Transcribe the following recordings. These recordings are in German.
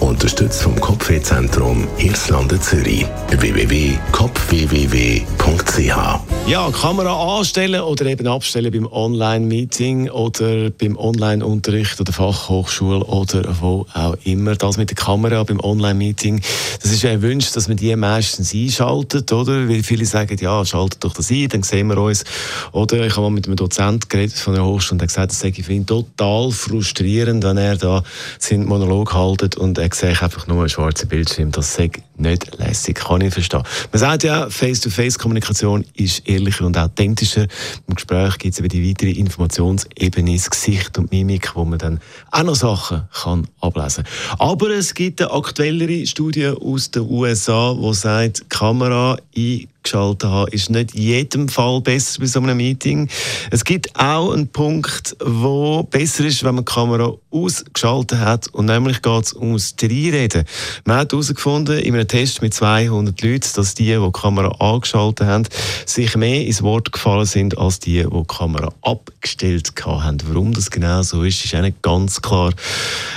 Unterstützt vom Kopfwehzentrum Irlande Zürich. www.kopfwww.ch Ja, Kamera anstellen oder eben abstellen beim Online-Meeting oder beim Online-Unterricht oder Fachhochschule oder wo auch immer. Das mit der Kamera beim Online-Meeting, das ist ein Wunsch, dass man die meistens einschaltet, oder? Weil viele sagen, ja, schaltet doch das ein, dann sehen wir uns. Oder ich habe mal mit einem Dozent geredet von der Hochschule und der gesagt, das sei für ihn total frustrierend, wenn er da seinen Monolog haltet und er sehe einfach nur einen schwarzen Bildschirm. Das sei nicht lässig, kann ich verstehen. Man sagt ja, Face-to-Face-Kommunikation ist ehrlicher und authentischer. Im Gespräch gibt es eben die weitere Informationsebene, das Gesicht und Mimik, wo man dann auch noch Sachen kann ablesen kann. Aber es gibt eine aktuellere Studie aus den USA, die sagt, Kamera in geschaltet habe, ist nicht in jedem Fall besser bei so einem Meeting. Es gibt auch einen Punkt, wo besser ist, wenn man die Kamera ausgeschaltet hat und nämlich geht es ums Reinreden. Man hat herausgefunden, in einem Test mit 200 Leuten, dass die, die die Kamera angeschaltet haben, sich mehr ins Wort gefallen sind, als die, die die Kamera abgestellt haben. Warum das genau so ist, ist auch nicht ganz klar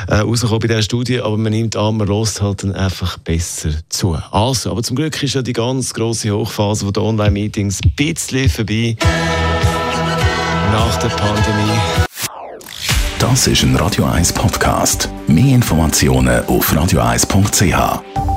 äh, bei dieser Studie, aber man nimmt an, man lässt halt dann einfach besser zu. Also, aber zum Glück ist ja die ganz grosse Hochphase der Online-Meetings ein bisschen vorbei nach der Pandemie. Das ist ein Radio 1 Podcast. Mehr Informationen auf radio1.ch.